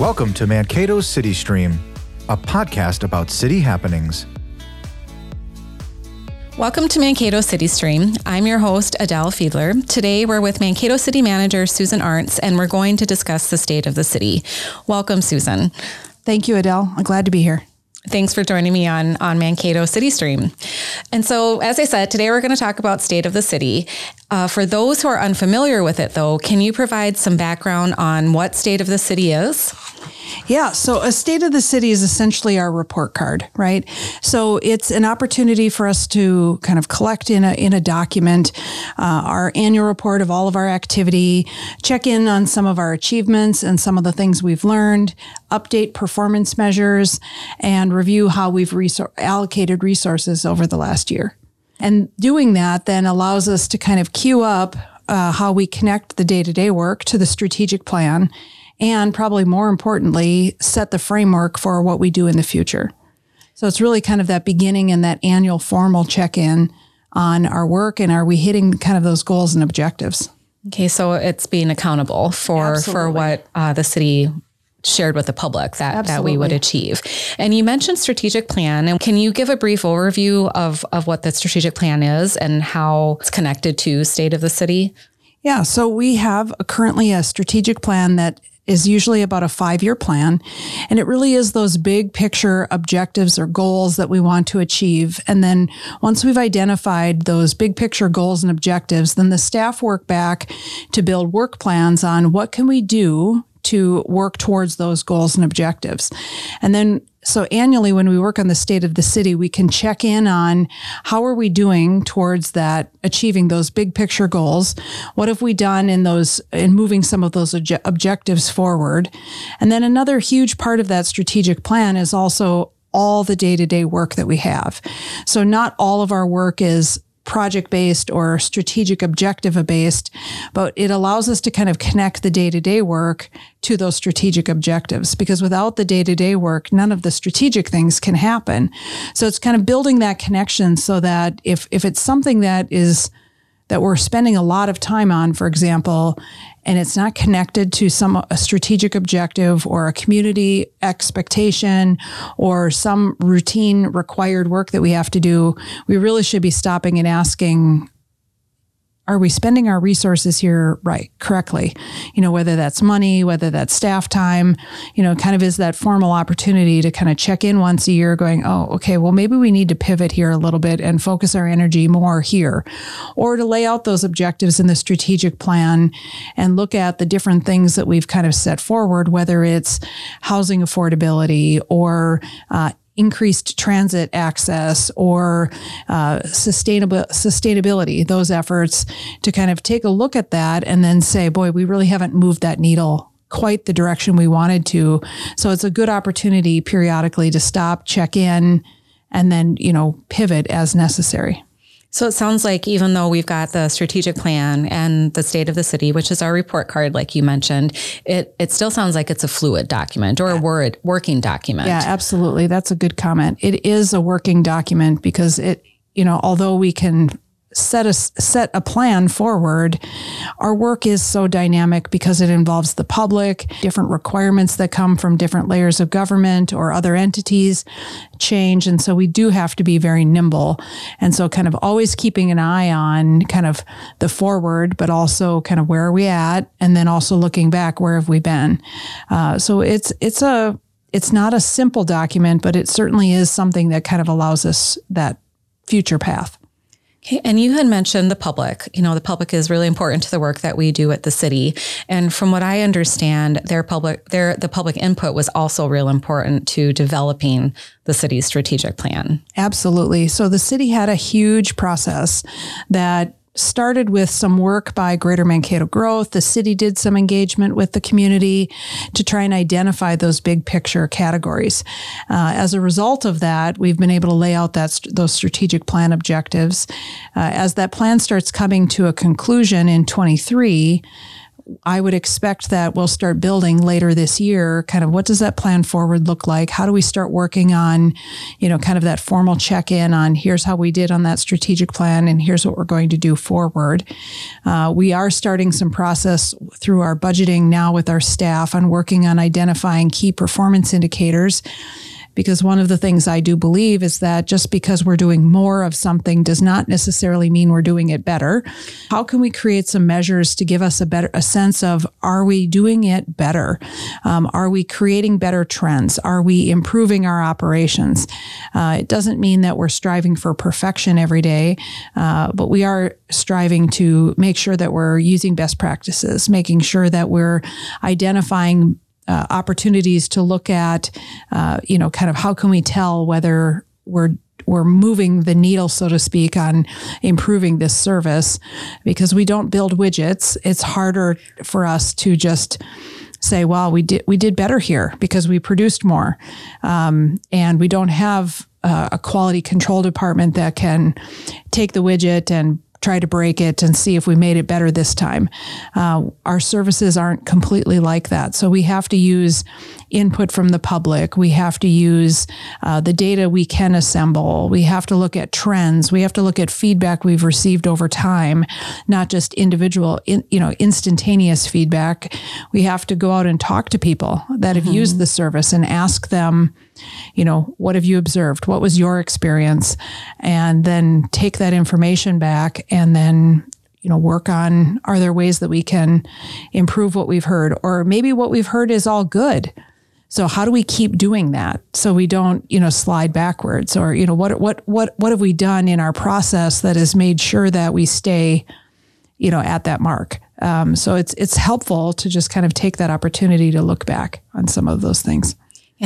Welcome to Mankato's City Stream, a podcast about city happenings. Welcome to Mankato City Stream. I'm your host, Adele Fiedler. Today we're with Mankato City Manager Susan Arntz, and we're going to discuss the state of the city. Welcome, Susan. Thank you, Adele. I'm glad to be here. Thanks for joining me on on Mankato City Stream. And so, as I said, today we're going to talk about state of the city. Uh, for those who are unfamiliar with it, though, can you provide some background on what state of the city is? Yeah. So a state of the city is essentially our report card, right? So it's an opportunity for us to kind of collect in a, in a document uh, our annual report of all of our activity, check in on some of our achievements and some of the things we've learned, update performance measures, and review how we've resor- allocated resources over the last year. And doing that then allows us to kind of queue up uh, how we connect the day to day work to the strategic plan and probably more importantly, set the framework for what we do in the future. So it's really kind of that beginning and that annual formal check in on our work and are we hitting kind of those goals and objectives. Okay, so it's being accountable for Absolutely. for what uh, the city shared with the public that, that we would achieve. And you mentioned strategic plan. And can you give a brief overview of, of what the strategic plan is and how it's connected to state of the city? Yeah, so we have a, currently a strategic plan that is usually about a five year plan. And it really is those big picture objectives or goals that we want to achieve. And then once we've identified those big picture goals and objectives, then the staff work back to build work plans on what can we do to work towards those goals and objectives. And then so annually when we work on the state of the city, we can check in on how are we doing towards that achieving those big picture goals? What have we done in those in moving some of those obje- objectives forward? And then another huge part of that strategic plan is also all the day-to-day work that we have. So not all of our work is project based or strategic objective based, but it allows us to kind of connect the day to day work to those strategic objectives because without the day to day work, none of the strategic things can happen. So it's kind of building that connection so that if, if it's something that is that we're spending a lot of time on, for example, and it's not connected to some a strategic objective or a community expectation or some routine required work that we have to do, we really should be stopping and asking are we spending our resources here right correctly? You know whether that's money whether that's staff time you know kind of is that formal opportunity to kind of check in once a year going oh okay well maybe we need to pivot here a little bit and focus our energy more here. Or to lay out those objectives in the strategic plan and look at the different things that we've kind of set forward whether it's housing affordability or uh, increased transit access or uh, sustainable sustainability those efforts to kind of take a look at that and then say boy we really haven't moved that needle quite the direction we wanted to. So it's a good opportunity periodically to stop check in and then you know pivot as necessary so it sounds like even though we've got the strategic plan and the state of the city, which is our report card, like you mentioned, it it still sounds like it's a fluid document or a word working document. Yeah, absolutely. That's a good comment. It is a working document because it, you know, although we can set a set a plan forward. Our work is so dynamic because it involves the public, different requirements that come from different layers of government or other entities change and so we do have to be very nimble. And so kind of always keeping an eye on kind of the forward but also kind of where are we at and then also looking back where have we been. Uh, so it's it's a it's not a simple document, but it certainly is something that kind of allows us that future path. Okay, and you had mentioned the public. You know, the public is really important to the work that we do at the city. And from what I understand, their public their the public input was also real important to developing the city's strategic plan. Absolutely. So the city had a huge process that started with some work by Greater Mankato Growth. The city did some engagement with the community to try and identify those big picture categories. Uh, as a result of that, we've been able to lay out that those strategic plan objectives. Uh, as that plan starts coming to a conclusion in 23, I would expect that we'll start building later this year. Kind of what does that plan forward look like? How do we start working on, you know, kind of that formal check in on here's how we did on that strategic plan and here's what we're going to do forward. Uh, we are starting some process through our budgeting now with our staff on working on identifying key performance indicators because one of the things I do believe is that just because we're doing more of something does not necessarily mean we're doing it better. How can we create some measures to give us a better a sense of are we doing it better? Um, are we creating better trends? Are we improving our operations? Uh, it doesn't mean that we're striving for perfection every day, uh, but we are striving to make sure that we're using best practices, making sure that we're identifying uh, opportunities to look at, uh, you know, kind of how can we tell whether we're we're moving the needle, so to speak, on improving this service because we don't build widgets. It's harder for us to just say, "Well, we did we did better here because we produced more," um, and we don't have uh, a quality control department that can take the widget and try to break it and see if we made it better this time. Uh, our services aren't completely like that. So we have to use input from the public. We have to use uh, the data we can assemble. We have to look at trends. We have to look at feedback we've received over time, not just individual, in, you know, instantaneous feedback. We have to go out and talk to people that have mm-hmm. used the service and ask them, you know, what have you observed? What was your experience? And then take that information back and then you know work on are there ways that we can improve what we've heard? Or maybe what we've heard is all good. So how do we keep doing that so we don't you know slide backwards? Or you know what what what what have we done in our process that has made sure that we stay you know at that mark? Um, so it's it's helpful to just kind of take that opportunity to look back on some of those things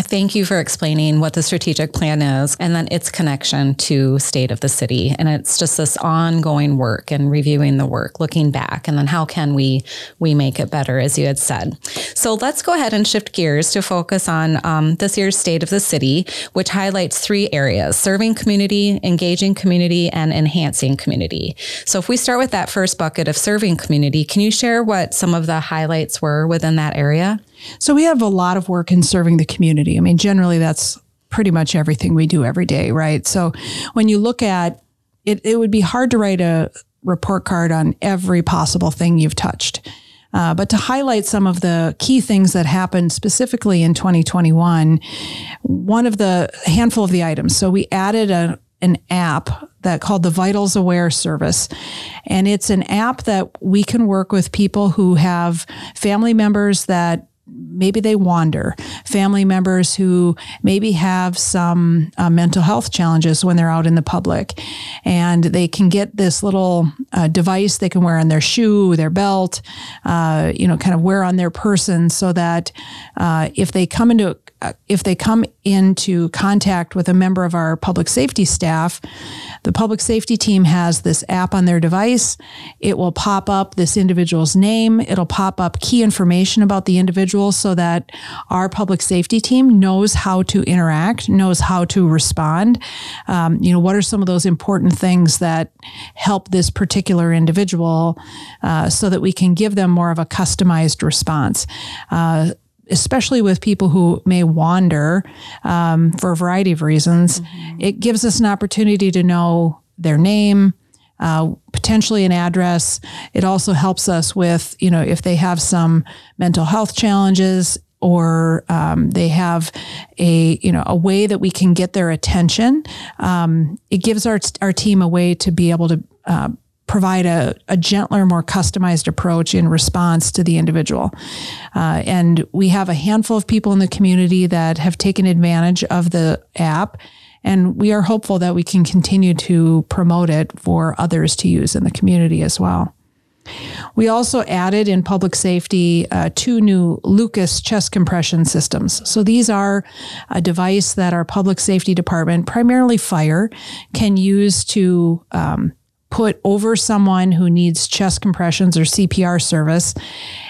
thank you for explaining what the strategic plan is and then its connection to state of the city. And it's just this ongoing work and reviewing the work, looking back, and then how can we we make it better, as you had said. So let's go ahead and shift gears to focus on um, this year's state of the city, which highlights three areas: serving community, engaging community, and enhancing community. So if we start with that first bucket of serving community, can you share what some of the highlights were within that area? So we have a lot of work in serving the community. I mean, generally that's pretty much everything we do every day, right? So when you look at it, it would be hard to write a report card on every possible thing you've touched. Uh, but to highlight some of the key things that happened specifically in 2021, one of the handful of the items. So we added a, an app that called the Vitals Aware service. And it's an app that we can work with people who have family members that maybe they wander, family members who maybe have some uh, mental health challenges when they're out in the public. And they can get this little uh, device they can wear on their shoe, their belt, uh, you know, kind of wear on their person so that uh, if they come into if they come into contact with a member of our public safety staff, the public safety team has this app on their device. It will pop up this individual's name. It'll pop up key information about the individual so that our public safety team knows how to interact, knows how to respond. Um, you know, what are some of those important things that help this particular individual uh, so that we can give them more of a customized response. Uh, especially with people who may wander um, for a variety of reasons, mm-hmm. it gives us an opportunity to know their name, uh, potentially an address. It also helps us with, you know, if they have some mental health challenges or um, they have a you know a way that we can get their attention. Um, it gives our our team a way to be able to uh, provide a, a gentler, more customized approach in response to the individual. Uh, and we have a handful of people in the community that have taken advantage of the app. And we are hopeful that we can continue to promote it for others to use in the community as well. We also added in public safety uh, two new Lucas chest compression systems. So these are a device that our public safety department, primarily fire, can use to um, put over someone who needs chest compressions or CPR service.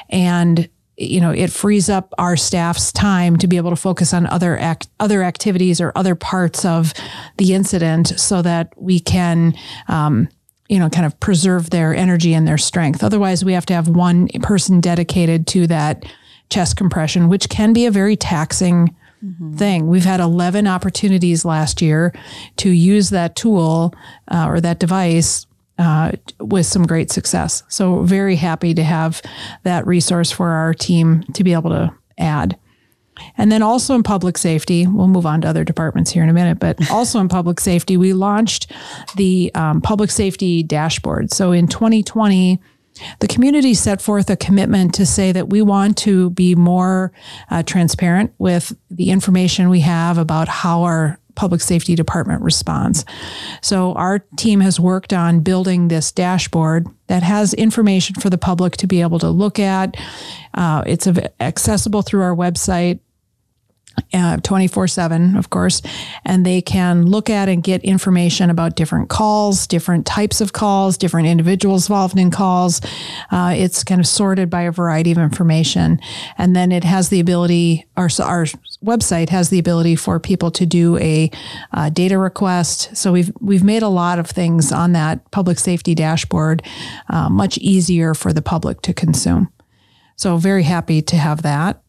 And you know, it frees up our staff's time to be able to focus on other act, other activities or other parts of the incident, so that we can um, you know, kind of preserve their energy and their strength. Otherwise, we have to have one person dedicated to that chest compression, which can be a very taxing mm-hmm. thing. We've had 11 opportunities last year to use that tool uh, or that device uh, with some great success. So, very happy to have that resource for our team to be able to add. And then also in public safety, we'll move on to other departments here in a minute, but also in public safety, we launched the um, public safety dashboard. So in 2020, the community set forth a commitment to say that we want to be more uh, transparent with the information we have about how our public safety department responds. So our team has worked on building this dashboard that has information for the public to be able to look at. Uh, it's accessible through our website. 24 uh, 7, of course, and they can look at and get information about different calls, different types of calls, different individuals involved in calls. Uh, it's kind of sorted by a variety of information. And then it has the ability, our, our website has the ability for people to do a uh, data request. So we've, we've made a lot of things on that public safety dashboard uh, much easier for the public to consume. So very happy to have that.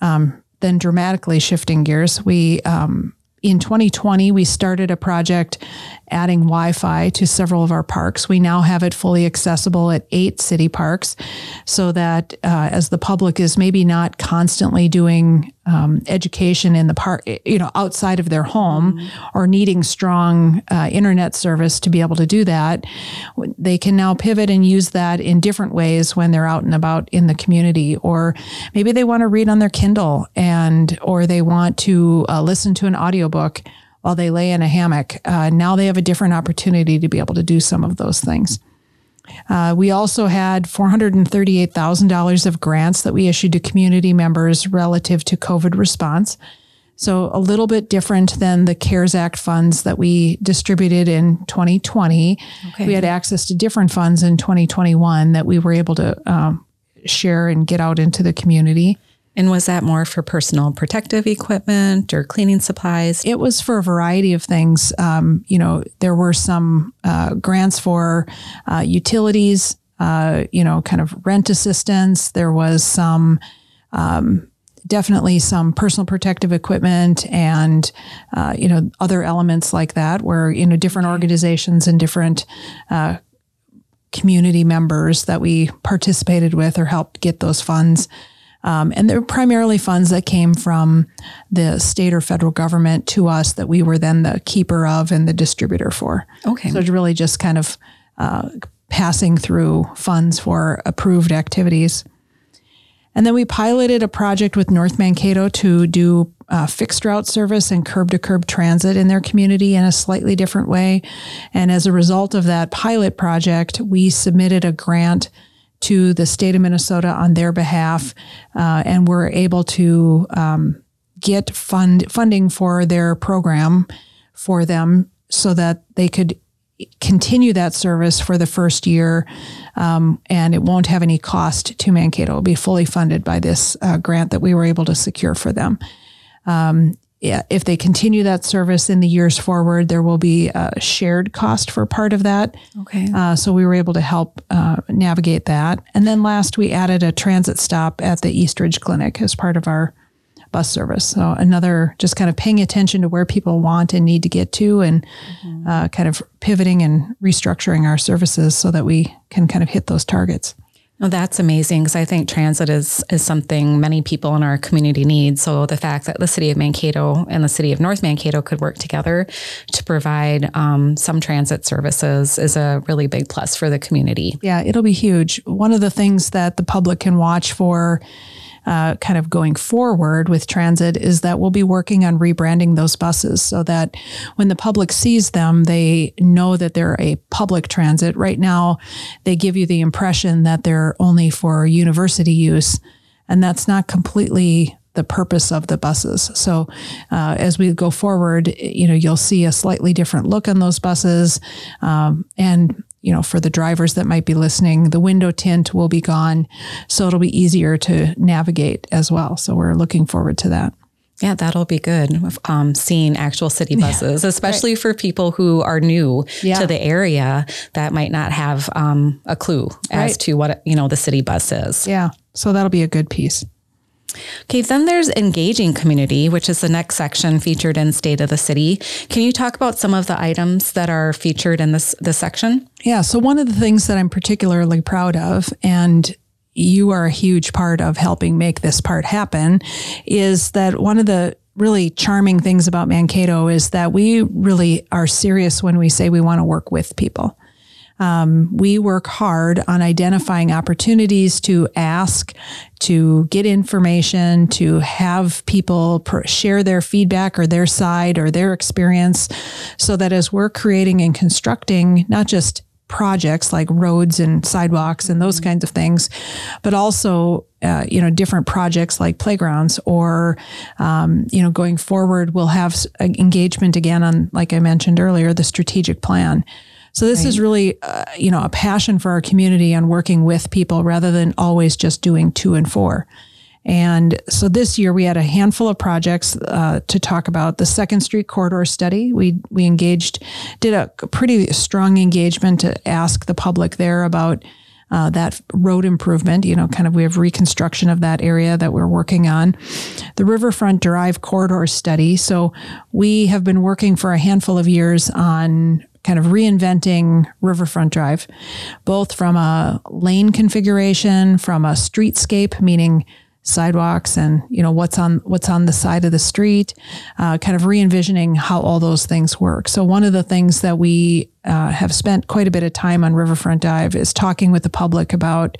Um, then dramatically shifting gears, we um, in 2020 we started a project adding Wi-Fi to several of our parks. We now have it fully accessible at eight city parks, so that uh, as the public is maybe not constantly doing um, education in the part, you know, outside of their home mm-hmm. or needing strong uh, internet service to be able to do that, they can now pivot and use that in different ways when they're out and about in the community. Or maybe they want to read on their Kindle and, or they want to uh, listen to an audiobook while they lay in a hammock. Uh, now they have a different opportunity to be able to do some of those things. Uh, we also had $438,000 of grants that we issued to community members relative to COVID response. So, a little bit different than the CARES Act funds that we distributed in 2020. Okay. We had access to different funds in 2021 that we were able to um, share and get out into the community. And was that more for personal protective equipment or cleaning supplies? It was for a variety of things. Um, you know, there were some uh, grants for uh, utilities, uh, you know, kind of rent assistance. There was some, um, definitely some personal protective equipment and, uh, you know, other elements like that where, you know, different organizations and different uh, community members that we participated with or helped get those funds. Um, and they're primarily funds that came from the state or federal government to us that we were then the keeper of and the distributor for. Okay. So it's really just kind of uh, passing through funds for approved activities. And then we piloted a project with North Mankato to do uh, fixed route service and curb to curb transit in their community in a slightly different way. And as a result of that pilot project, we submitted a grant to the state of Minnesota on their behalf, uh, and were able to um, get fund funding for their program for them so that they could continue that service for the first year, um, and it won't have any cost to Mankato. It'll be fully funded by this uh, grant that we were able to secure for them. Um, if they continue that service in the years forward, there will be a shared cost for part of that. Okay. Uh, so we were able to help uh, navigate that. And then last, we added a transit stop at the Eastridge Clinic as part of our bus service. So another just kind of paying attention to where people want and need to get to and mm-hmm. uh, kind of pivoting and restructuring our services so that we can kind of hit those targets. Oh, that's amazing because I think transit is is something many people in our community need. So the fact that the city of Mankato and the city of North Mankato could work together to provide um, some transit services is a really big plus for the community. Yeah, it'll be huge. One of the things that the public can watch for uh, kind of going forward with transit is that we'll be working on rebranding those buses so that when the public sees them, they know that they're a public transit. Right now, they give you the impression that they're only for university use, and that's not completely the purpose of the buses. So uh, as we go forward, you know, you'll see a slightly different look on those buses, um, and you know, for the drivers that might be listening, the window tint will be gone. So it'll be easier to navigate as well. So we're looking forward to that. Yeah, that'll be good. Um, seeing actual city buses, yeah, especially right. for people who are new yeah. to the area that might not have um, a clue as right. to what you know the city bus is. Yeah, so that'll be a good piece. Okay, then there's engaging community, which is the next section featured in State of the City. Can you talk about some of the items that are featured in this this section? Yeah, so one of the things that I'm particularly proud of, and you are a huge part of helping make this part happen, is that one of the really charming things about Mankato is that we really are serious when we say we want to work with people. Um, we work hard on identifying opportunities to ask, to get information, to have people pr- share their feedback or their side or their experience, so that as we're creating and constructing not just projects like roads and sidewalks and those mm-hmm. kinds of things, but also uh, you know different projects like playgrounds or um, you know going forward we'll have engagement again on like I mentioned earlier the strategic plan. So this right. is really, uh, you know, a passion for our community and working with people rather than always just doing to and for. And so this year we had a handful of projects uh, to talk about the Second Street corridor study. We we engaged, did a pretty strong engagement to ask the public there about uh, that road improvement. You know, kind of we have reconstruction of that area that we're working on. The Riverfront Drive corridor study. So we have been working for a handful of years on kind of reinventing Riverfront Drive, both from a lane configuration, from a streetscape, meaning sidewalks and you know what's on what's on the side of the street uh, kind of re-envisioning how all those things work. So one of the things that we uh, have spent quite a bit of time on riverfront drive is talking with the public about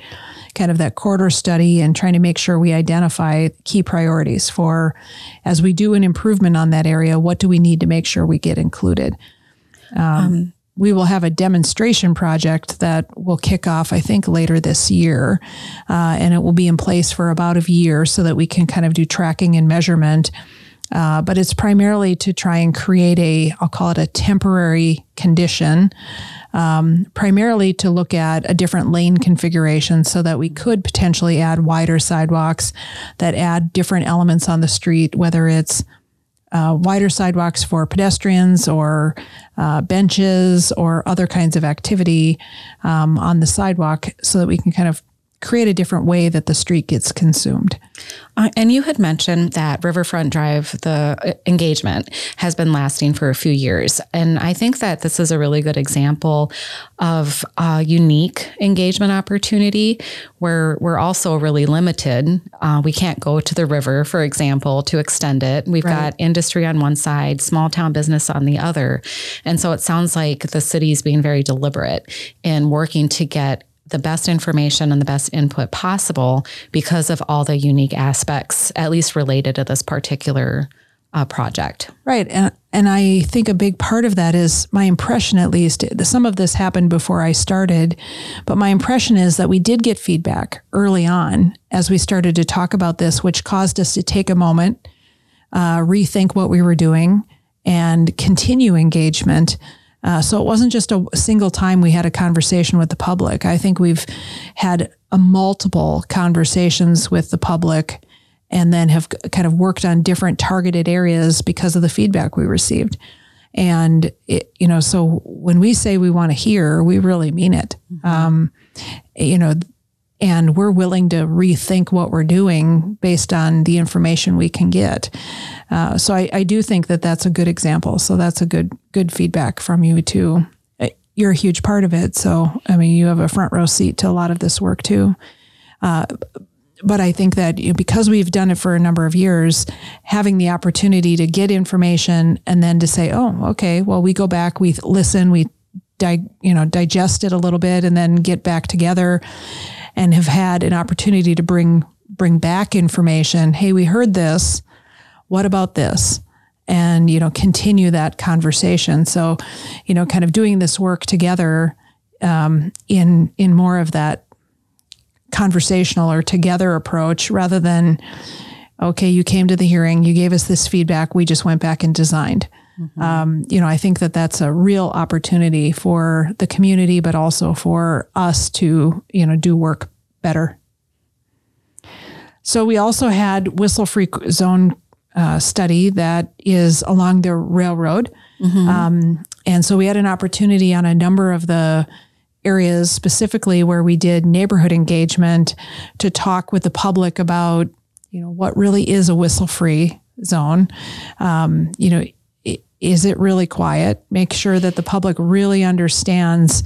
kind of that corridor study and trying to make sure we identify key priorities for as we do an improvement on that area what do we need to make sure we get included um, um, we will have a demonstration project that will kick off, I think, later this year. Uh, and it will be in place for about a year so that we can kind of do tracking and measurement. Uh, but it's primarily to try and create a, I'll call it a temporary condition, um, primarily to look at a different lane configuration so that we could potentially add wider sidewalks that add different elements on the street, whether it's uh, wider sidewalks for pedestrians or uh, benches or other kinds of activity um, on the sidewalk so that we can kind of create a different way that the street gets consumed. Uh, and you had mentioned that Riverfront Drive, the uh, engagement has been lasting for a few years. And I think that this is a really good example of a unique engagement opportunity where we're also really limited. Uh, we can't go to the river, for example, to extend it. We've right. got industry on one side, small town business on the other. And so it sounds like the city's being very deliberate in working to get the best information and the best input possible because of all the unique aspects, at least related to this particular uh, project. Right. And, and I think a big part of that is my impression, at least, some of this happened before I started, but my impression is that we did get feedback early on as we started to talk about this, which caused us to take a moment, uh, rethink what we were doing, and continue engagement. Uh, so it wasn't just a single time we had a conversation with the public. I think we've had a multiple conversations with the public and then have kind of worked on different targeted areas because of the feedback we received. And it, you know, so when we say we want to hear, we really mean it. Mm-hmm. Um, you know, and we're willing to rethink what we're doing based on the information we can get. Uh, so I, I, do think that that's a good example. So that's a good good feedback from you too. Uh, you're a huge part of it. So I mean, you have a front row seat to a lot of this work too. Uh, but I think that because we've done it for a number of years, having the opportunity to get information and then to say, "Oh, okay, well, we go back, we listen, we, di- you know, digest it a little bit, and then get back together." And have had an opportunity to bring bring back information. Hey, we heard this. What about this? And you know, continue that conversation. So, you know, kind of doing this work together um, in in more of that conversational or together approach rather than okay, you came to the hearing, you gave us this feedback, we just went back and designed. Mm-hmm. Um, you know, I think that that's a real opportunity for the community, but also for us to, you know, do work better. So we also had whistle free zone uh, study that is along the railroad. Mm-hmm. Um, and so we had an opportunity on a number of the areas specifically where we did neighborhood engagement to talk with the public about, you know, what really is a whistle free zone. Um, you know, is it really quiet? Make sure that the public really understands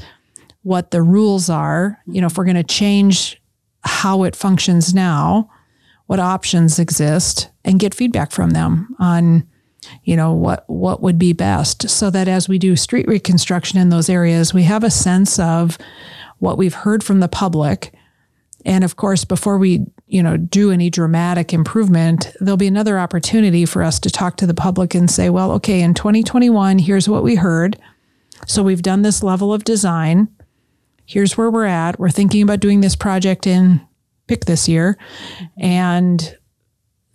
what the rules are. You know, if we're going to change how it functions now, what options exist, and get feedback from them on, you know, what what would be best, so that as we do street reconstruction in those areas, we have a sense of what we've heard from the public. And of course, before we you know, do any dramatic improvement, there'll be another opportunity for us to talk to the public and say, well, okay, in 2021, here's what we heard. So we've done this level of design. Here's where we're at. We're thinking about doing this project in pick this year. And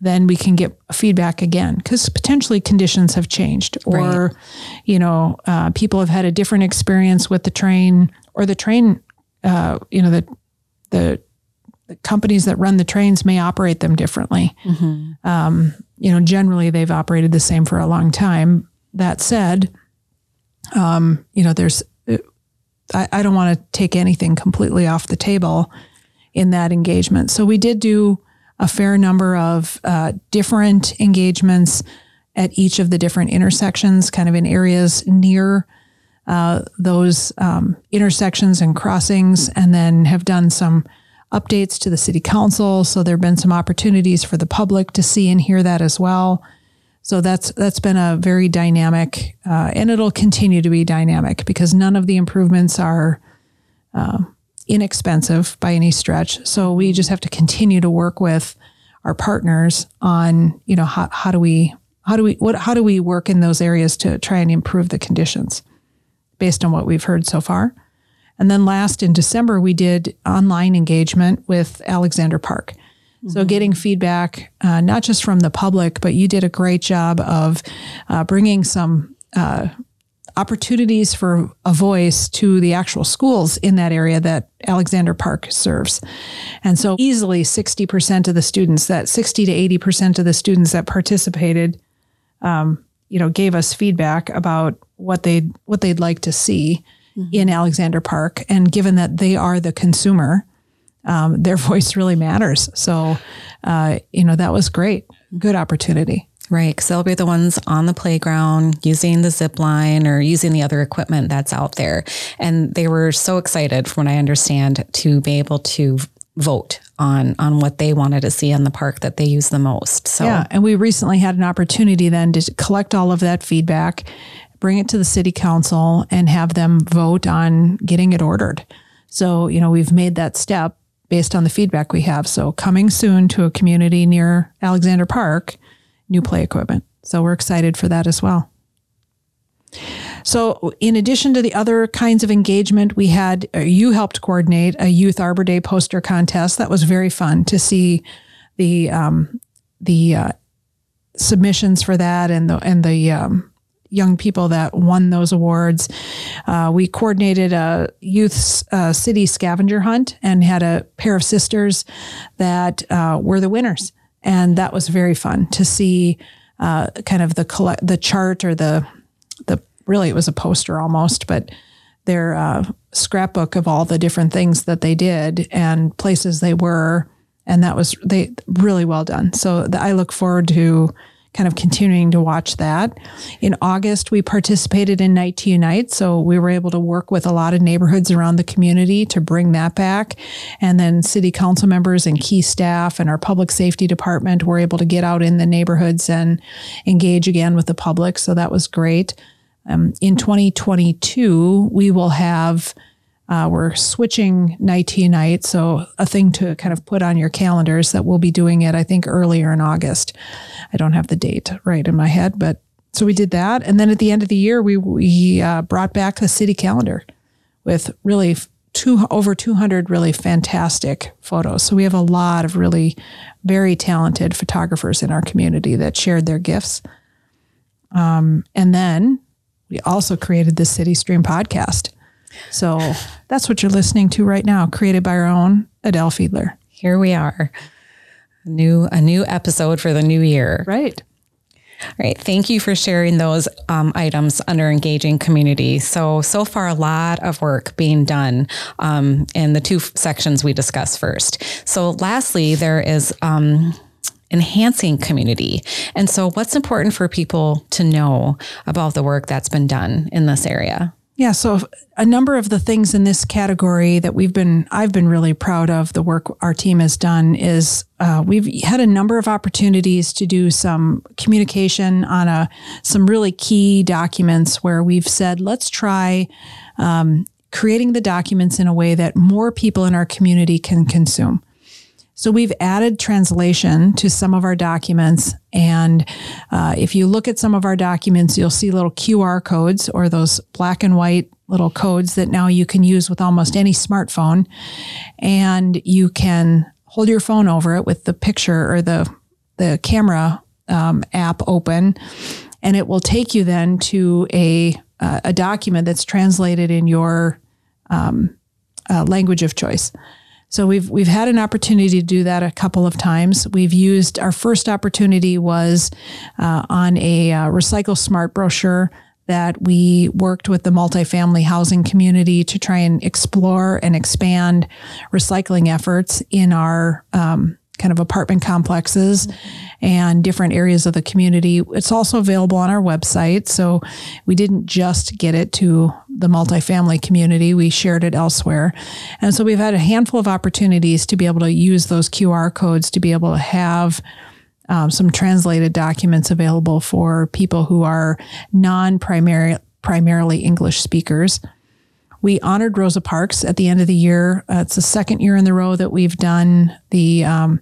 then we can get feedback again because potentially conditions have changed or right. you know uh, people have had a different experience with the train or the train uh, you know the the the companies that run the trains may operate them differently. Mm-hmm. Um, you know, generally they've operated the same for a long time. That said, um, you know, there's, I, I don't want to take anything completely off the table in that engagement. So we did do a fair number of uh, different engagements at each of the different intersections, kind of in areas near uh, those um, intersections and crossings, and then have done some updates to the city council. So there have been some opportunities for the public to see and hear that as well. So that's that's been a very dynamic, uh, and it'll continue to be dynamic because none of the improvements are uh, inexpensive by any stretch. So we just have to continue to work with our partners on you know how, how do we how do we what how do we work in those areas to try and improve the conditions based on what we've heard so far. And then last in December, we did online engagement with Alexander Park. Mm-hmm. So, getting feedback, uh, not just from the public, but you did a great job of uh, bringing some uh, opportunities for a voice to the actual schools in that area that Alexander Park serves. And so, easily 60% of the students, that 60 to 80% of the students that participated, um, you know, gave us feedback about what they'd, what they'd like to see mm-hmm. in Alexander Park. And given that they are the consumer, um, their voice really matters. So, uh, you know, that was great. Good opportunity. Right. Because they'll be the ones on the playground using the zip line or using the other equipment that's out there. And they were so excited, from what I understand, to be able to vote on on what they wanted to see in the park that they use the most. So yeah, and we recently had an opportunity then to collect all of that feedback bring it to the city council and have them vote on getting it ordered. So, you know, we've made that step based on the feedback we have. So, coming soon to a community near Alexander Park, new play equipment. So, we're excited for that as well. So, in addition to the other kinds of engagement, we had uh, you helped coordinate a Youth Arbor Day poster contest. That was very fun to see the um, the uh, submissions for that and the and the um, young people that won those awards. Uh, we coordinated a youth uh, city scavenger hunt and had a pair of sisters that uh, were the winners, and that was very fun to see. Uh, kind of the collect the chart or the the really it was a poster almost, but their uh, scrapbook of all the different things that they did and places they were, and that was they really well done. So the, I look forward to kind of continuing to watch that. In August, we participated in Night to Unite. So we were able to work with a lot of neighborhoods around the community to bring that back. And then city council members and key staff and our public safety department were able to get out in the neighborhoods and engage again with the public. So that was great. Um, in 2022, we will have uh, we're switching Night to Unite, so a thing to kind of put on your calendars that we'll be doing it. I think earlier in August. I don't have the date right in my head, but so we did that, and then at the end of the year, we we uh, brought back the city calendar with really two over 200 really fantastic photos. So we have a lot of really very talented photographers in our community that shared their gifts. Um, and then we also created the City Stream podcast. So that's what you're listening to right now, created by our own Adele Fiedler. Here we are. A new a new episode for the new year. Right. All right. Thank you for sharing those um, items under engaging community. So, so far, a lot of work being done um, in the two sections we discussed first. So, lastly, there is um, enhancing community. And so, what's important for people to know about the work that's been done in this area? Yeah, so a number of the things in this category that we've been, I've been really proud of the work our team has done is uh, we've had a number of opportunities to do some communication on a some really key documents where we've said let's try um, creating the documents in a way that more people in our community can consume. So we've added translation to some of our documents. And uh, if you look at some of our documents, you'll see little QR codes or those black and white little codes that now you can use with almost any smartphone. And you can hold your phone over it with the picture or the, the camera um, app open. And it will take you then to a, uh, a document that's translated in your um, uh, language of choice. So we've we've had an opportunity to do that a couple of times. We've used our first opportunity was uh, on a uh, Recycle Smart brochure that we worked with the multifamily housing community to try and explore and expand recycling efforts in our um, kind of apartment complexes and different areas of the community. It's also available on our website. So we didn't just get it to the multifamily community, we shared it elsewhere. And so we've had a handful of opportunities to be able to use those QR codes to be able to have. Um, some translated documents available for people who are non-primary primarily English speakers. We honored Rosa Parks at the end of the year. Uh, it's the second year in the row that we've done the um,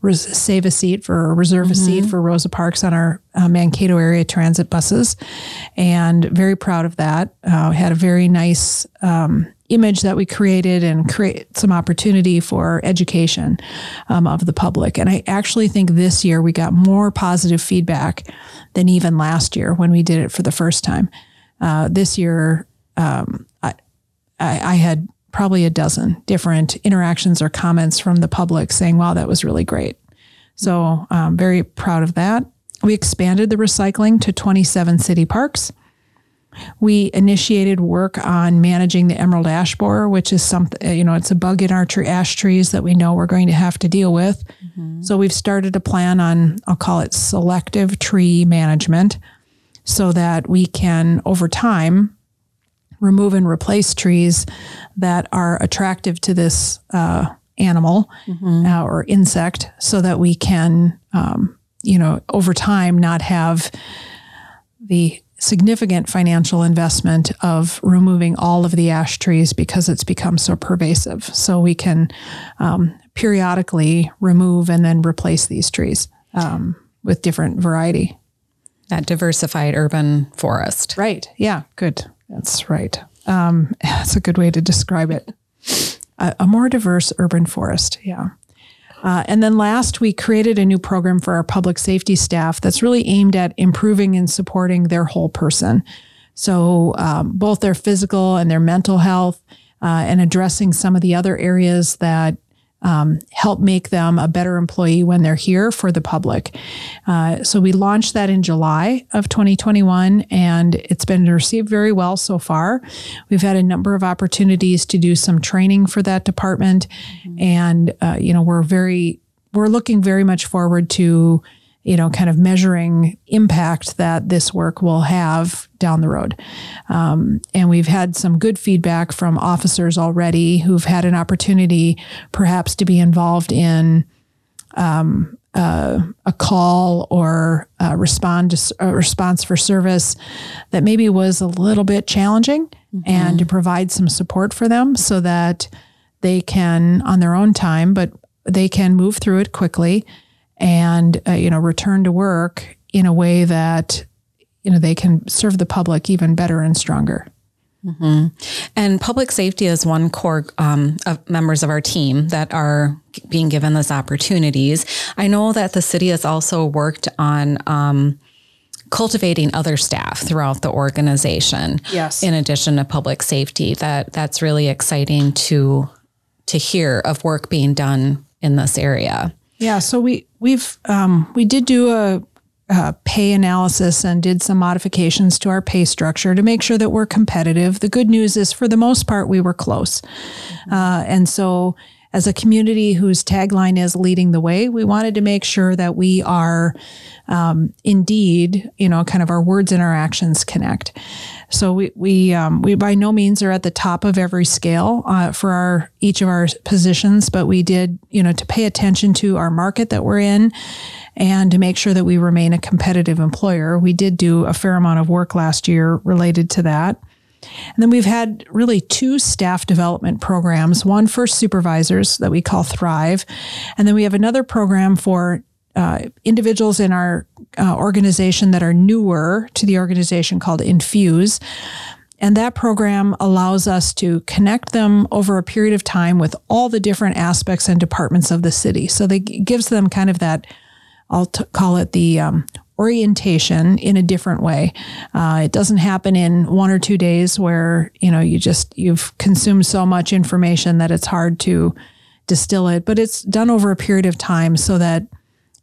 res- save a seat for or reserve mm-hmm. a seat mm-hmm. for Rosa Parks on our uh, Mankato area transit buses, and very proud of that. Uh, had a very nice um, image that we created and create some opportunity for education um, of the public. And I actually think this year we got more positive feedback than even last year when we did it for the first time. Uh, this year, um, I, I, I had probably a dozen different interactions or comments from the public saying, wow, that was really great. So I'm um, very proud of that. We expanded the recycling to 27 city parks. We initiated work on managing the emerald ash borer, which is something, uh, you know, it's a bug in our tree, ash trees that we know we're going to have to deal with. Mm-hmm. So we've started a plan on, I'll call it selective tree management, so that we can, over time, remove and replace trees that are attractive to this uh, animal mm-hmm. uh, or insect so that we can, um, you know, over time not have the significant financial investment of removing all of the ash trees because it's become so pervasive. So we can um, periodically remove and then replace these trees um, with different variety. That diversified urban forest. Right. Yeah. Good. That's right. Um, that's a good way to describe it. A, a more diverse urban forest. Yeah. Uh, and then last, we created a new program for our public safety staff that's really aimed at improving and supporting their whole person. So, um, both their physical and their mental health, uh, and addressing some of the other areas that um, help make them a better employee when they're here for the public. Uh, so we launched that in July of 2021, and it's been received very well so far. We've had a number of opportunities to do some training for that department, mm-hmm. and uh, you know we're very we're looking very much forward to you know, kind of measuring impact that this work will have down the road. Um, and we've had some good feedback from officers already who've had an opportunity perhaps to be involved in um, uh, a call or a respond to, a response for service that maybe was a little bit challenging mm-hmm. and to provide some support for them so that they can on their own time, but they can move through it quickly and uh, you know return to work in a way that you know they can serve the public even better and stronger. Mm-hmm. And public safety is one core um, of members of our team that are being given those opportunities. I know that the city has also worked on um, cultivating other staff throughout the organization. Yes. In addition to public safety, that that's really exciting to to hear of work being done in this area. Yeah, so we we've um, we did do a uh, pay analysis and did some modifications to our pay structure to make sure that we're competitive. The good news is, for the most part, we were close. Mm-hmm. Uh, and so, as a community whose tagline is leading the way, we wanted to make sure that we are um, indeed, you know, kind of our words and our actions connect. So we we um, we by no means are at the top of every scale uh, for our each of our positions, but we did, you know, to pay attention to our market that we're in, and to make sure that we remain a competitive employer. We did do a fair amount of work last year related to that. And then we've had really two staff development programs one for supervisors that we call Thrive. And then we have another program for uh, individuals in our uh, organization that are newer to the organization called Infuse. And that program allows us to connect them over a period of time with all the different aspects and departments of the city. So they gives them kind of that, I'll t- call it the um, orientation in a different way. Uh, it doesn't happen in one or two days where you know you just you've consumed so much information that it's hard to distill it, but it's done over a period of time so that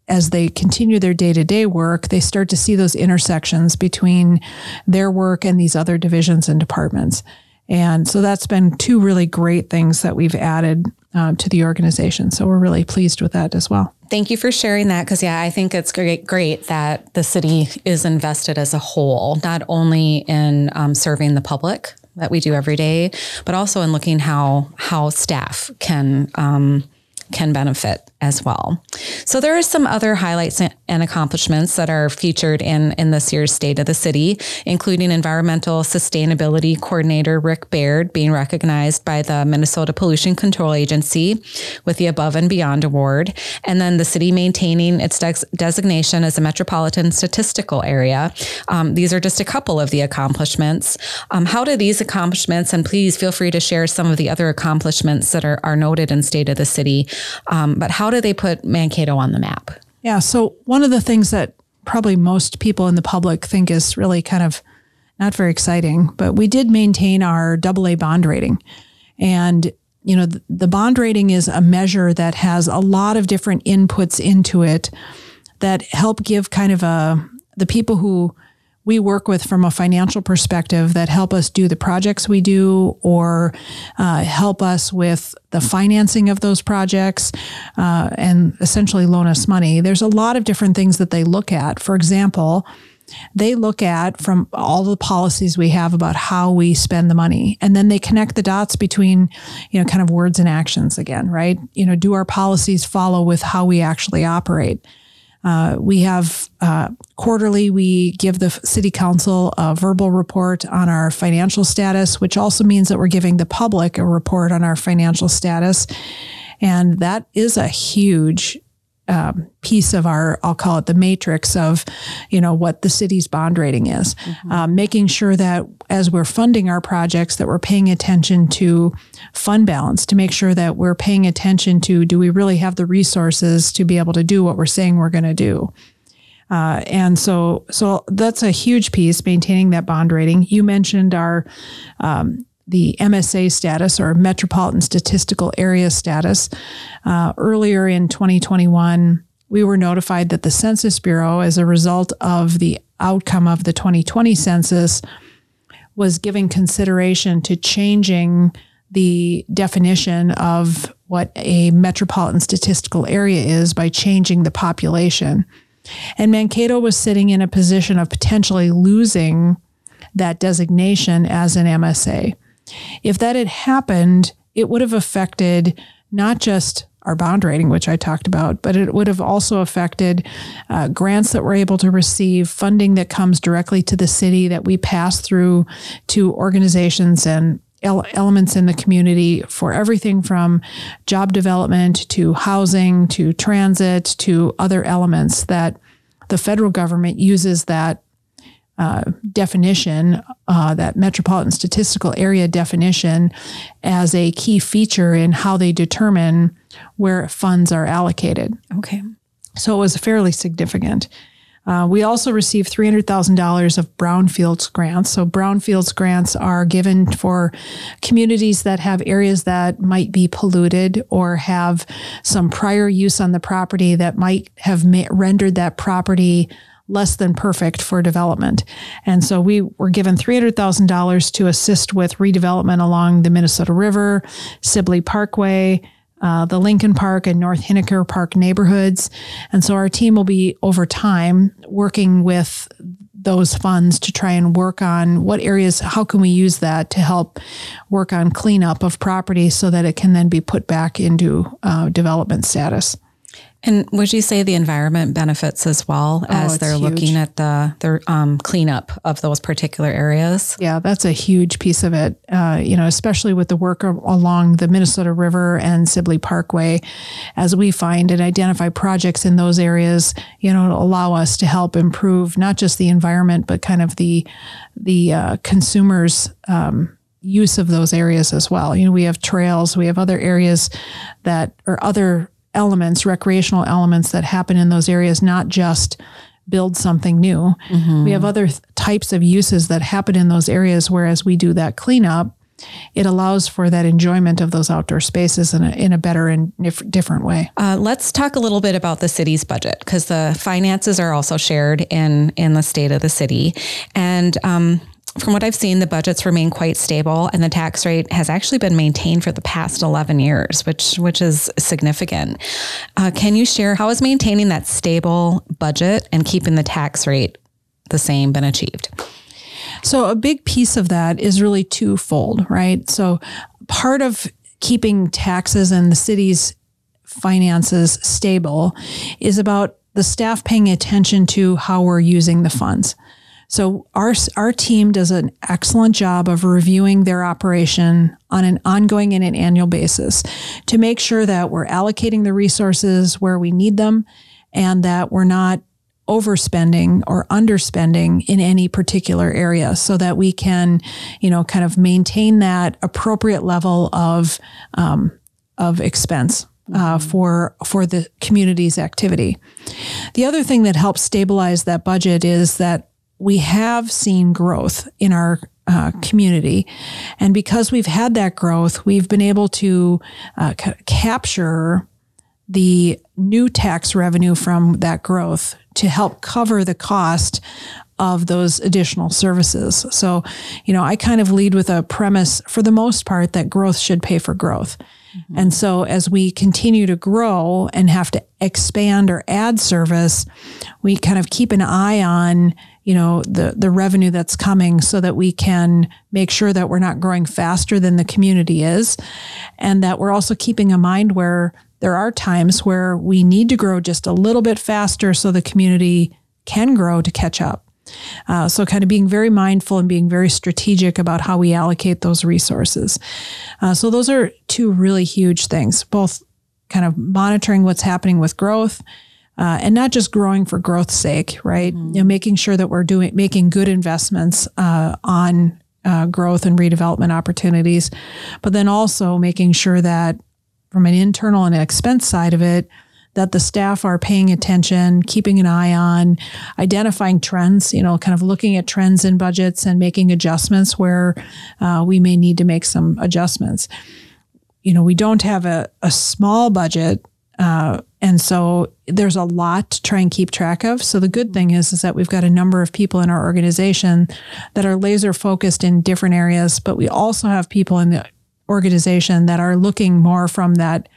as they continue their day to day work, they start to see those intersections between their work and these other divisions and departments. And so that's been two really great things that we've added um, to the organization. So we're really pleased with that as well. Thank you for sharing that because, yeah, I think it's great, great that the city is invested as a whole, not only in um, serving the public that we do every day, but also in looking how how staff can um, can benefit as well. So there are some other highlights and accomplishments that are featured in, in this year's State of the City, including Environmental Sustainability Coordinator Rick Baird being recognized by the Minnesota Pollution Control Agency with the Above and Beyond Award, and then the city maintaining its de- designation as a metropolitan statistical area. Um, these are just a couple of the accomplishments. Um, how do these accomplishments, and please feel free to share some of the other accomplishments that are, are noted in State of the City, um, but how do they put Mankato on the map? Yeah. So, one of the things that probably most people in the public think is really kind of not very exciting, but we did maintain our AA bond rating. And, you know, the, the bond rating is a measure that has a lot of different inputs into it that help give kind of a, the people who we work with from a financial perspective that help us do the projects we do or uh, help us with the financing of those projects uh, and essentially loan us money. There's a lot of different things that they look at. For example, they look at from all the policies we have about how we spend the money and then they connect the dots between you know kind of words and actions again right you know do our policies follow with how we actually operate uh, we have uh, quarterly, we give the city council a verbal report on our financial status, which also means that we're giving the public a report on our financial status. And that is a huge um, piece of our, I'll call it the matrix of, you know, what the city's bond rating is. Mm-hmm. Um, making sure that as we're funding our projects, that we're paying attention to fund balance, to make sure that we're paying attention to do we really have the resources to be able to do what we're saying we're going to do. Uh, and so, so that's a huge piece, maintaining that bond rating. You mentioned our um, the MSA status or Metropolitan Statistical Area status. Uh, earlier in 2021, we were notified that the Census Bureau, as a result of the outcome of the 2020 census, was giving consideration to changing the definition of what a metropolitan statistical area is by changing the population. And Mankato was sitting in a position of potentially losing that designation as an MSA. If that had happened, it would have affected not just our bond rating, which I talked about, but it would have also affected uh, grants that we're able to receive, funding that comes directly to the city that we pass through to organizations and elements in the community for everything from job development to housing to transit to other elements that the federal government uses that uh, definition, uh, that metropolitan statistical area definition, as a key feature in how they determine where funds are allocated. Okay. So it was fairly significant. Uh, we also received $300,000 of Brownfields grants. So, Brownfields grants are given for communities that have areas that might be polluted or have some prior use on the property that might have ma- rendered that property less than perfect for development. And so we were given $300,000 to assist with redevelopment along the Minnesota River, Sibley Parkway, uh, the Lincoln Park and North Henniker Park neighborhoods. And so our team will be over time working with those funds to try and work on what areas, how can we use that to help work on cleanup of property so that it can then be put back into uh, development status. And would you say the environment benefits as well oh, as they're huge. looking at the the um, cleanup of those particular areas? Yeah, that's a huge piece of it. Uh, you know, especially with the work along the Minnesota River and Sibley Parkway, as we find and identify projects in those areas, you know, allow us to help improve not just the environment but kind of the the uh, consumers. Um, use of those areas as well. You know, we have trails, we have other areas that or other elements, recreational elements that happen in those areas, not just build something new. Mm-hmm. We have other th- types of uses that happen in those areas, whereas we do that cleanup. It allows for that enjoyment of those outdoor spaces in a, in a better and different way. Uh, let's talk a little bit about the city's budget because the finances are also shared in in the state of the city, and um, from what I've seen, the budgets remain quite stable, and the tax rate has actually been maintained for the past 11 years, which which is significant. Uh, can you share how is maintaining that stable budget and keeping the tax rate the same been achieved? So a big piece of that is really twofold, right? So part of keeping taxes and the city's finances stable is about the staff paying attention to how we're using the funds. So our our team does an excellent job of reviewing their operation on an ongoing and an annual basis to make sure that we're allocating the resources where we need them and that we're not overspending or underspending in any particular area so that we can, you know, kind of maintain that appropriate level of um, of expense. Uh, mm-hmm. for for the community's activity. The other thing that helps stabilize that budget is that we have seen growth in our uh, community. And because we've had that growth, we've been able to uh, ca- capture the new tax revenue from that growth to help cover the cost of those additional services. So, you know, I kind of lead with a premise for the most part that growth should pay for growth. Mm-hmm. And so as we continue to grow and have to expand or add service, we kind of keep an eye on you know the the revenue that's coming so that we can make sure that we're not growing faster than the community is and that we're also keeping in mind where there are times where we need to grow just a little bit faster so the community can grow to catch up uh, so, kind of being very mindful and being very strategic about how we allocate those resources. Uh, so, those are two really huge things, both kind of monitoring what's happening with growth uh, and not just growing for growth's sake, right? Mm-hmm. You know, making sure that we're doing making good investments uh, on uh, growth and redevelopment opportunities, but then also making sure that from an internal and expense side of it, that the staff are paying attention, keeping an eye on, identifying trends, you know, kind of looking at trends in budgets and making adjustments where uh, we may need to make some adjustments. You know, we don't have a, a small budget uh, and so there's a lot to try and keep track of. So the good thing is, is that we've got a number of people in our organization that are laser focused in different areas, but we also have people in the organization that are looking more from that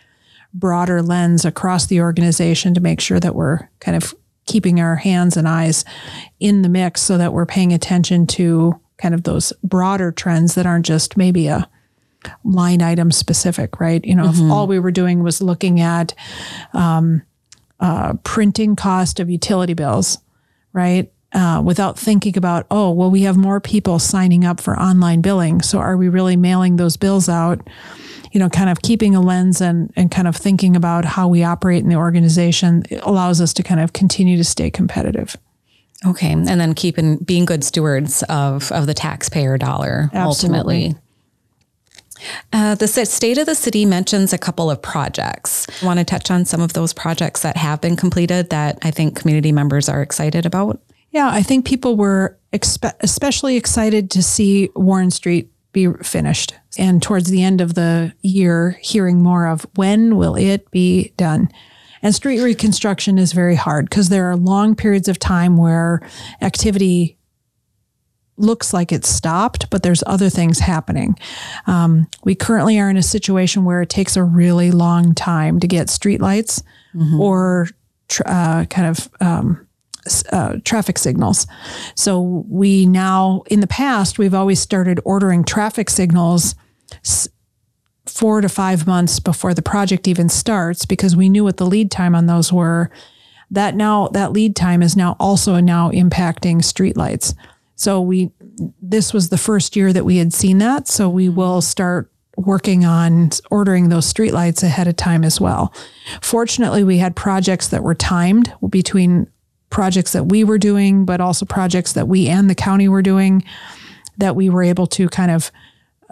broader lens across the organization to make sure that we're kind of keeping our hands and eyes in the mix so that we're paying attention to kind of those broader trends that aren't just maybe a line item specific, right? You know, mm-hmm. if all we were doing was looking at um, uh, printing cost of utility bills, right? Uh, without thinking about, oh, well, we have more people signing up for online billing. So are we really mailing those bills out? You know, kind of keeping a lens and, and kind of thinking about how we operate in the organization allows us to kind of continue to stay competitive. Okay. And then keeping being good stewards of, of the taxpayer dollar Absolutely. ultimately. Uh, the state of the city mentions a couple of projects. I want to touch on some of those projects that have been completed that I think community members are excited about. Yeah, I think people were expe- especially excited to see Warren Street be finished. And towards the end of the year, hearing more of when will it be done? And street reconstruction is very hard because there are long periods of time where activity looks like it's stopped, but there's other things happening. Um, we currently are in a situation where it takes a really long time to get streetlights mm-hmm. or uh, kind of um, uh, traffic signals. So we now, in the past, we've always started ordering traffic signals four to five months before the project even starts because we knew what the lead time on those were. That now that lead time is now also now impacting streetlights. So we this was the first year that we had seen that. So we mm-hmm. will start working on ordering those streetlights ahead of time as well. Fortunately, we had projects that were timed between projects that we were doing, but also projects that we and the county were doing that we were able to kind of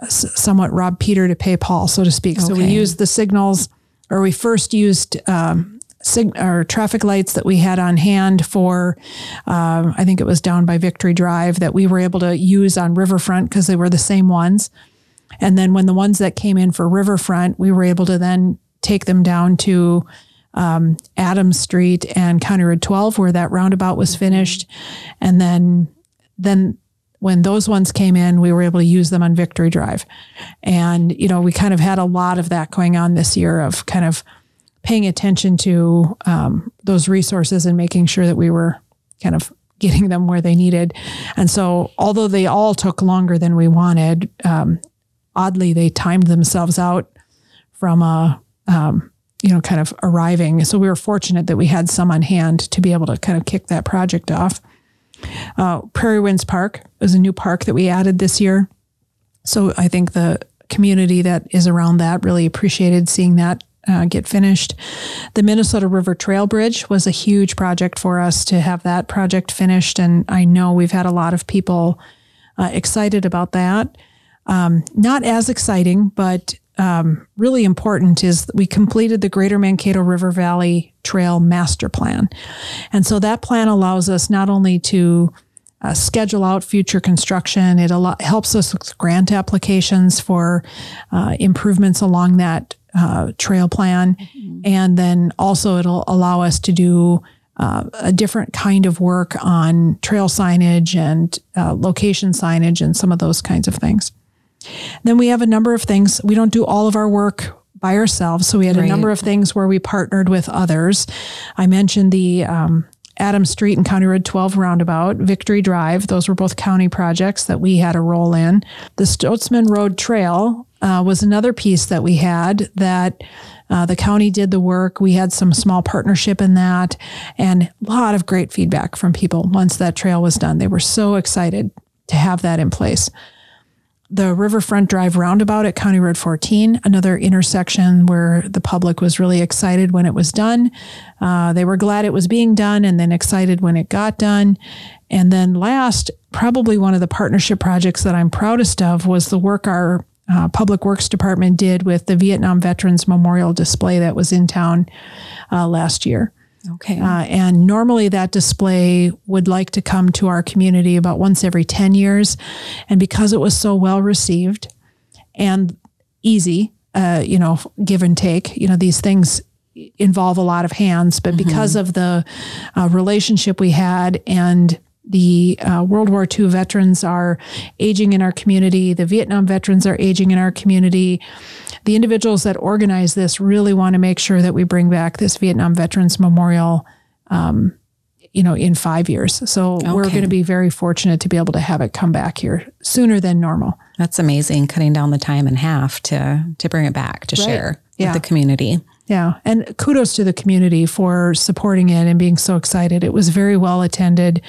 somewhat rob Peter to pay Paul, so to speak. Okay. So we used the signals, or we first used um, sig- or traffic lights that we had on hand for, um, I think it was down by Victory Drive that we were able to use on Riverfront because they were the same ones. And then when the ones that came in for Riverfront, we were able to then take them down to um, Adams Street and County Road 12, where that roundabout was finished. And then, then when those ones came in, we were able to use them on Victory Drive. And, you know, we kind of had a lot of that going on this year of kind of paying attention to um, those resources and making sure that we were kind of getting them where they needed. And so, although they all took longer than we wanted, um, oddly, they timed themselves out from a, um, you know, kind of arriving. So we were fortunate that we had some on hand to be able to kind of kick that project off. Uh, Prairie Winds Park is a new park that we added this year. So I think the community that is around that really appreciated seeing that uh, get finished. The Minnesota River Trail Bridge was a huge project for us to have that project finished. And I know we've had a lot of people uh, excited about that. Um, not as exciting, but um, really important is that we completed the Greater Mankato River Valley Trail Master Plan. And so that plan allows us not only to uh, schedule out future construction, it al- helps us with grant applications for uh, improvements along that uh, trail plan. Mm-hmm. And then also it'll allow us to do uh, a different kind of work on trail signage and uh, location signage and some of those kinds of things. Then we have a number of things. We don't do all of our work by ourselves. So we had right. a number of things where we partnered with others. I mentioned the um, Adams Street and County Road 12 roundabout, Victory Drive. Those were both county projects that we had a role in. The Stoltzman Road Trail uh, was another piece that we had that uh, the county did the work. We had some small partnership in that and a lot of great feedback from people once that trail was done. They were so excited to have that in place the Riverfront Drive roundabout at County Road 14, another intersection where the public was really excited when it was done. Uh, they were glad it was being done and then excited when it got done. And then last, probably one of the partnership projects that I'm proudest of was the work our uh, Public Works Department did with the Vietnam Veterans Memorial display that was in town uh, last year. Okay. Uh, and normally that display would like to come to our community about once every 10 years. And because it was so well received and easy, uh, you know, give and take, you know, these things involve a lot of hands, but mm-hmm. because of the uh, relationship we had and the uh, World War II veterans are aging in our community. The Vietnam veterans are aging in our community. The individuals that organize this really want to make sure that we bring back this Vietnam Veterans Memorial, um, you know, in five years. So okay. we're going to be very fortunate to be able to have it come back here sooner than normal. That's amazing, cutting down the time in half to to bring it back to right. share yeah. with the community. Yeah. And kudos to the community for supporting it and being so excited. It was very well attended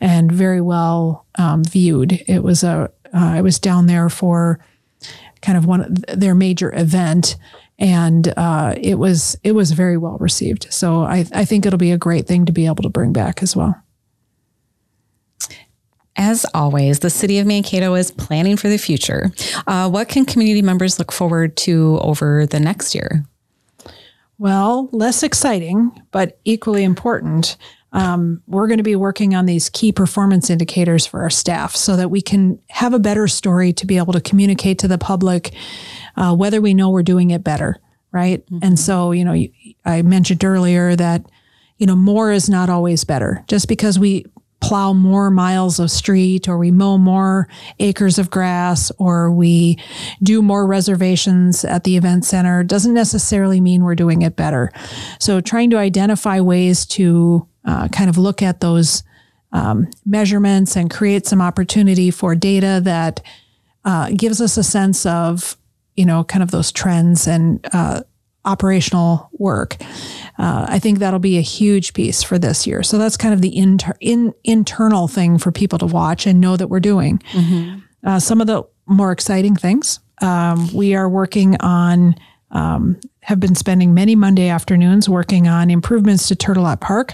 and very well um, viewed. It was a, uh, I was down there for kind of one their major event and uh, it was it was very well received. So I, I think it'll be a great thing to be able to bring back as well. As always, the City of Mankato is planning for the future. Uh, what can community members look forward to over the next year? Well, less exciting, but equally important. Um, we're going to be working on these key performance indicators for our staff so that we can have a better story to be able to communicate to the public uh, whether we know we're doing it better right? Mm-hmm. And so, you know, I mentioned earlier that, you know, more is not always better. Just because we plow more miles of street or we mow more acres of grass or we do more reservations at the event center doesn't necessarily mean we're doing it better. So trying to identify ways to uh, kind of look at those um, measurements and create some opportunity for data that uh, gives us a sense of you know, kind of those trends and uh, operational work. Uh, I think that'll be a huge piece for this year. So that's kind of the inter- in, internal thing for people to watch and know that we're doing. Mm-hmm. Uh, some of the more exciting things um, we are working on. Um, have been spending many Monday afternoons working on improvements to Tourtellotte Park.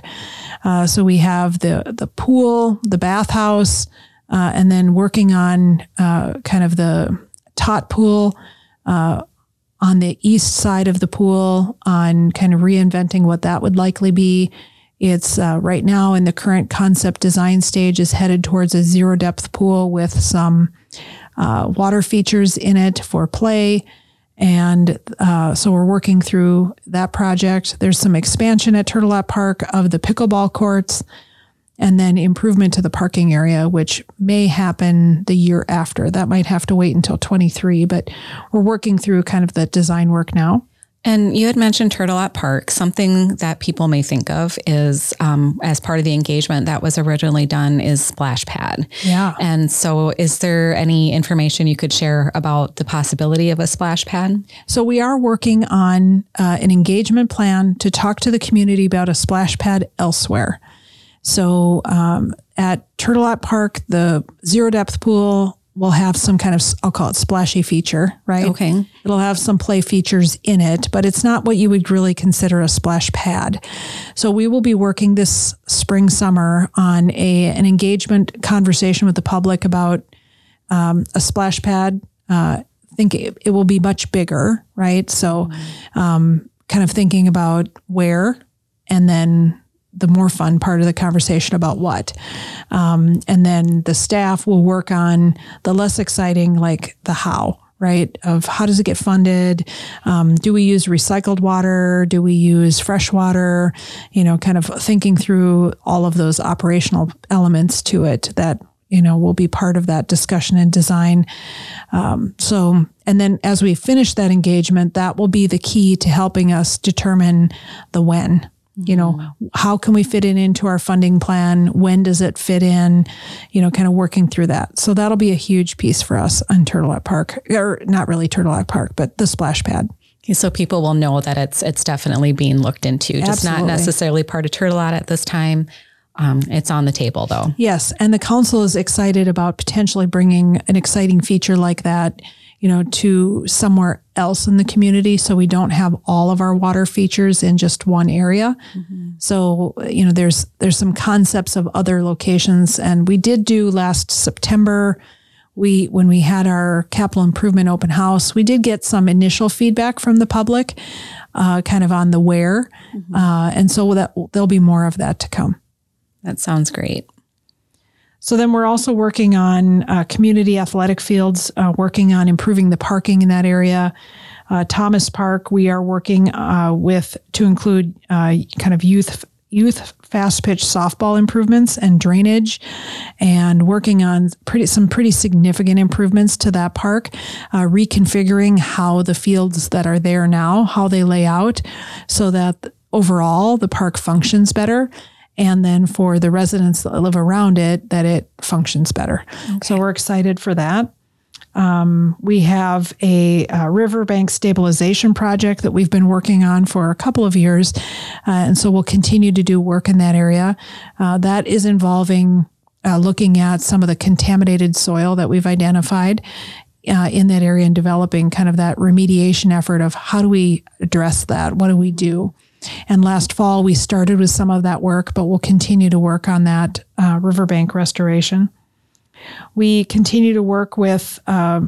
Uh, so we have the the pool, the bathhouse, uh, and then working on uh, kind of the tot pool uh, on the east side of the pool on kind of reinventing what that would likely be. It's uh, right now in the current concept design stage is headed towards a zero depth pool with some uh, water features in it for play. And uh, so we're working through that project. There's some expansion at Tourtellotte Park of the pickleball courts and then improvement to the parking area, which may happen the year after. That might have to wait until 23, but we're working through kind of the design work now. And you had mentioned Tourtellotte Park. Something that people may think of is, um, as part of the engagement that was originally done, is splash pad. Yeah. And so, is there any information you could share about the possibility of a splash pad? So, we are working on uh, an engagement plan to talk to the community about a splash pad elsewhere. So um, at Tourtellotte Park, the zero depth pool will have some kind of I'll call it splashy feature, right? Okay. It'll have some play features in it, but it's not what you would really consider a splash pad. So we will be working this spring summer on a an engagement conversation with the public about um, a splash pad. Uh, think it, it, will be much bigger, right? So, um, kind of thinking about where and then the more fun part of the conversation about what. Um, and then the staff will work on the less exciting, like the how, right? Of how does it get funded? Um, do we use recycled water? Do we use fresh water? You know, kind of thinking through all of those operational elements to it that you know will be part of that discussion and design um, so and then as we finish that engagement that will be the key to helping us determine the when you know mm-hmm. how can we fit it into our funding plan? When does it fit in? You know kind of working through that. So that'll be a huge piece for us on Tourtellotte park or not really Tourtellotte park but the splash pad. So people will know that it's it's definitely being looked into just Absolutely. not necessarily part of Tourtellotte at this time. Um, it's on the table though. Yes and the council is excited about potentially bringing an exciting feature like that you know, to somewhere else in the community. So we don't have all of our water features in just one area. Mm-hmm. So, you know, there's, there's some concepts of other locations. And we did do last September, we, when we had our capital improvement open house, we did get some initial feedback from the public, uh, kind of on the where. Mm-hmm. Uh, and so that there'll be more of that to come. That sounds great. So then we're also working on uh, community athletic fields, uh, working on improving the parking in that area. Uh, Thomas Park, we are working uh, with to include uh, kind of youth youth fast pitch softball improvements and drainage, and working on pretty some pretty significant improvements to that park, uh, reconfiguring how the fields that are there now how they lay out, so that overall the park functions better and then for the residents that live around it that it functions better. Okay. so we're excited for that. Um, we have a, a, riverbank stabilization project that we've been working on for a couple of years uh, and so we'll continue to do work in that area. Uh, that is involving uh, looking at some of the contaminated soil that we've identified uh, in that area and developing kind of that remediation effort of how do we address that? What do we do and last fall, we started with some of that work, but we'll continue to work on that uh, riverbank restoration. We continue to work with uh,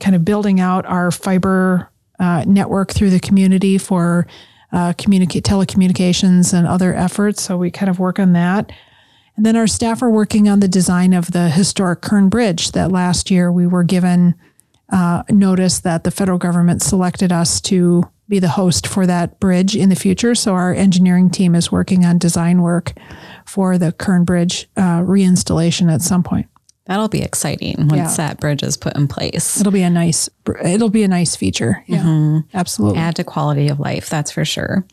kind of building out our fiber uh, network through the community for uh, communicate telecommunications and other efforts. So we kind of work on that. And then our staff are working on the design of the historic Kern Bridge that last year we were given uh, notice that the federal government selected us to be the host for that bridge in the future. So our engineering team is working on design work for the Kern Bridge uh, reinstallation at some point. That'll be exciting once yeah. that bridge is put in place. It'll be a nice it'll be a nice feature. Yeah. Mm-hmm. Absolutely. Add to quality of life, that's for sure.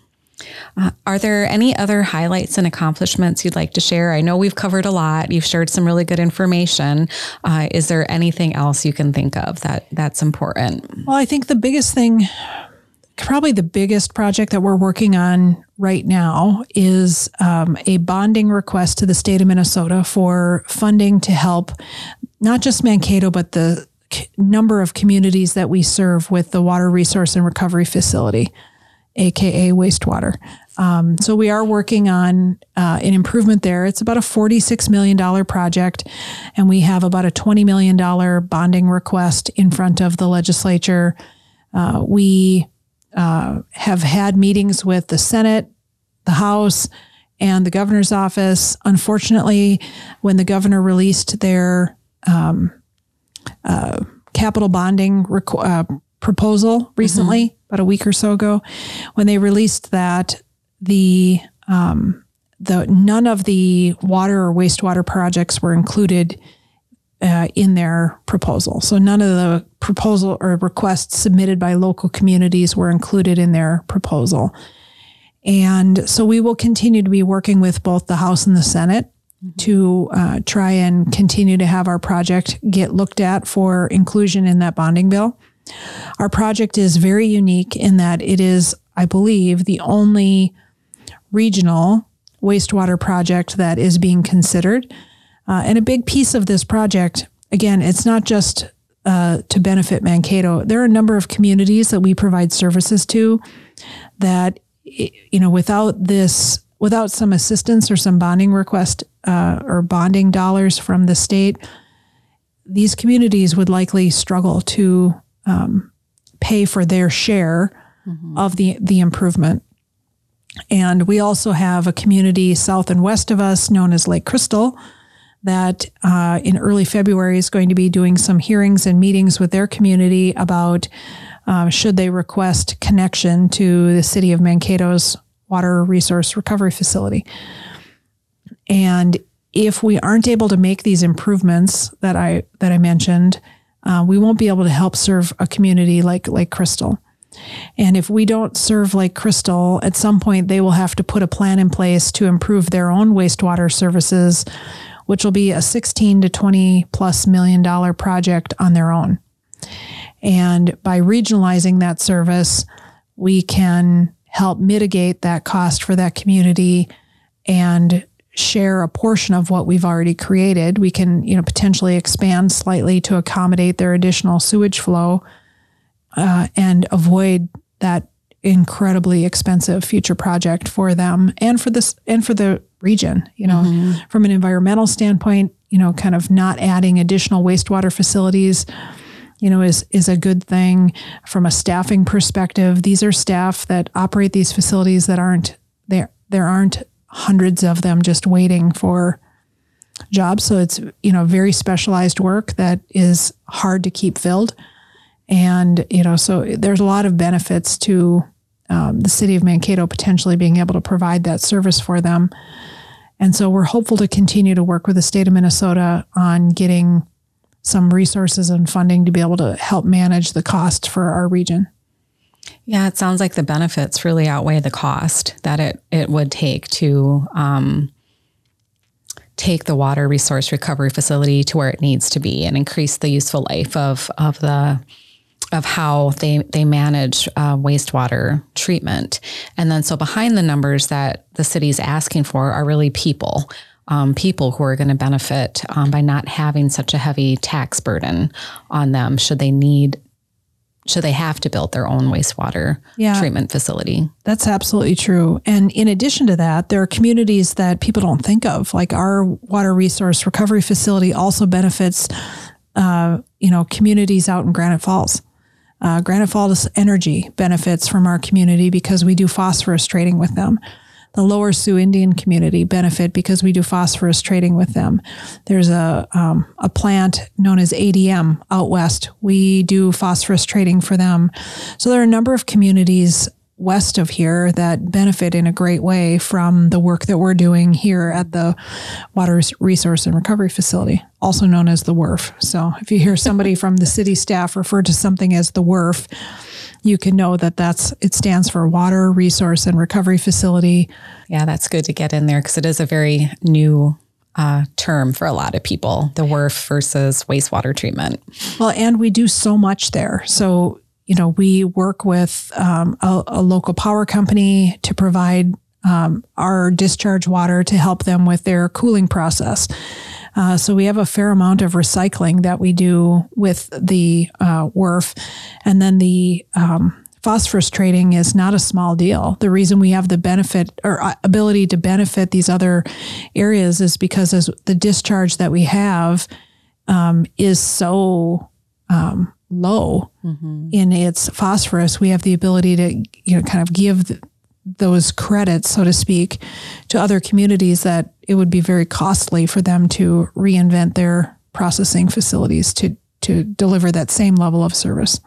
Uh, are there any other highlights and accomplishments you'd like to share? I know we've covered a lot. You've shared some really good information. Uh, is there anything else you can think of that that's important? Well, I think the biggest thing, probably the biggest project that we're working on right now, is um, a bonding request to the state of Minnesota for funding to help not just Mankato, but the number of communities that we serve with the water resource and recovery facility aka wastewater. Um, so we are working on uh, an improvement there. It's about a $46 million project, and we have about a $20 million bonding request in front of the legislature. Uh, we uh, have had meetings with the Senate, the House, and the governor's office. Unfortunately, when the governor released their um, uh, capital bonding requ- uh, proposal recently, mm-hmm. about a week or so ago, when they released that the um, the none of the water or wastewater projects were included uh, in their proposal. So none of the proposal or requests submitted by local communities were included in their proposal. And so we will continue to be working with both the House and the Senate to uh, try and continue to have our project get looked at for inclusion in that bonding bill. Our project is very unique in that it is, I believe, the only regional wastewater project that is being considered. Uh, and a big piece of this project, again, it's not just uh, to benefit Mankato. There are a number of communities that we provide services to that, you know, without this, without some assistance or some bonding request uh, or bonding dollars from the state, these communities would likely struggle to um, pay for their share mm-hmm. of the the improvement. And we also have a community south and west of us known as Lake Crystal that uh, in early February is going to be doing some hearings and meetings with their community about uh, should they request connection to the city of Mankato's water resource recovery facility. And if we aren't able to make these improvements that I that I mentioned, uh, we won't be able to help serve a community like Lake Crystal. And if we don't serve Lake Crystal, at some point they will have to put a plan in place to improve their own wastewater services, which will be a 16 to 20 plus million dollar project on their own. And by regionalizing that service, we can help mitigate that cost for that community and share a portion of what we've already created. We can, you know, potentially expand slightly to accommodate their additional sewage flow uh, and avoid that incredibly expensive future project for them and for this and for the region. You know, mm-hmm. from an environmental standpoint, you know, kind of not adding additional wastewater facilities. You know, is is a good thing from a staffing perspective. These are staff that operate these facilities that aren't there. There aren't hundreds of them just waiting for jobs. So it's, you know, very specialized work that is hard to keep filled. And, you know, so there's a lot of benefits to um, the city of Mankato potentially being able to provide that service for them. And so we're hopeful to continue to work with the state of Minnesota on getting some resources and funding to be able to help manage the cost for our region. Yeah, it sounds like the benefits really outweigh the cost that it it would take to um, take the water resource recovery facility to where it needs to be and increase the useful life of of the of how they they manage uh, wastewater treatment. And then so behind the numbers that the city's asking for are really people. Um, people who are going to benefit um, by not having such a heavy tax burden on them should they need should they have to build their own wastewater yeah, treatment facility. That's absolutely true. And in addition to that, there are communities that people don't think of, like our water resource recovery facility also benefits, uh, you know, communities out in Granite Falls. Uh, Granite Falls Energy benefits from our community because we do phosphorus trading with them. the Lower Sioux Indian community benefit because we do phosphorus trading with them. There's a um, a plant known as ADM out west. We do phosphorus trading for them. So there are a number of communities west of here that benefit in a great way from the work that we're doing here at the Water Resource and Recovery Facility, also known as the WRF. So if you hear somebody from the city staff refer to something as the WRF, you can know that that's it stands for Water Resource and Recovery Facility. Yeah, that's good to get in there because it is a very new uh, term for a lot of people the WRF versus wastewater treatment. Well, and we do so much there. So you know, we work with um, a, a, local power company to provide um, our discharge water to help them with their cooling process. Uh, so we have a fair amount of recycling that we do with the uh, WRF, and then the um, phosphorus trading is not a small deal. The reason we have the benefit or uh, ability to benefit these other areas is because as the discharge that we have um, is so um, low mm-hmm. in its phosphorus, we have the ability to you know kind of give the, those credits, so to speak, to other communities that it would be very costly for them to reinvent their processing facilities to to deliver that same level of service.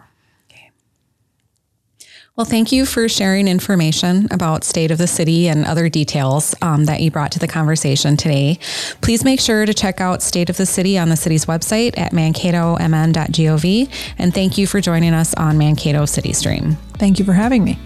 Well, thank you for sharing information about state of the city and other details um, that you brought to the conversation today. Please make sure to check out State of the City on the city's website at mankatoMN.gov. And thank you for joining us on Mankato City Stream. Thank you for having me.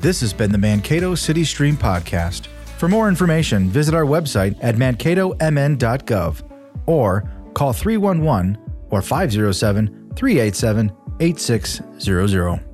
This has been the Mankato City Stream podcast. For more information, visit our website at mankatomn.gov or call 311 or 507 387 8600.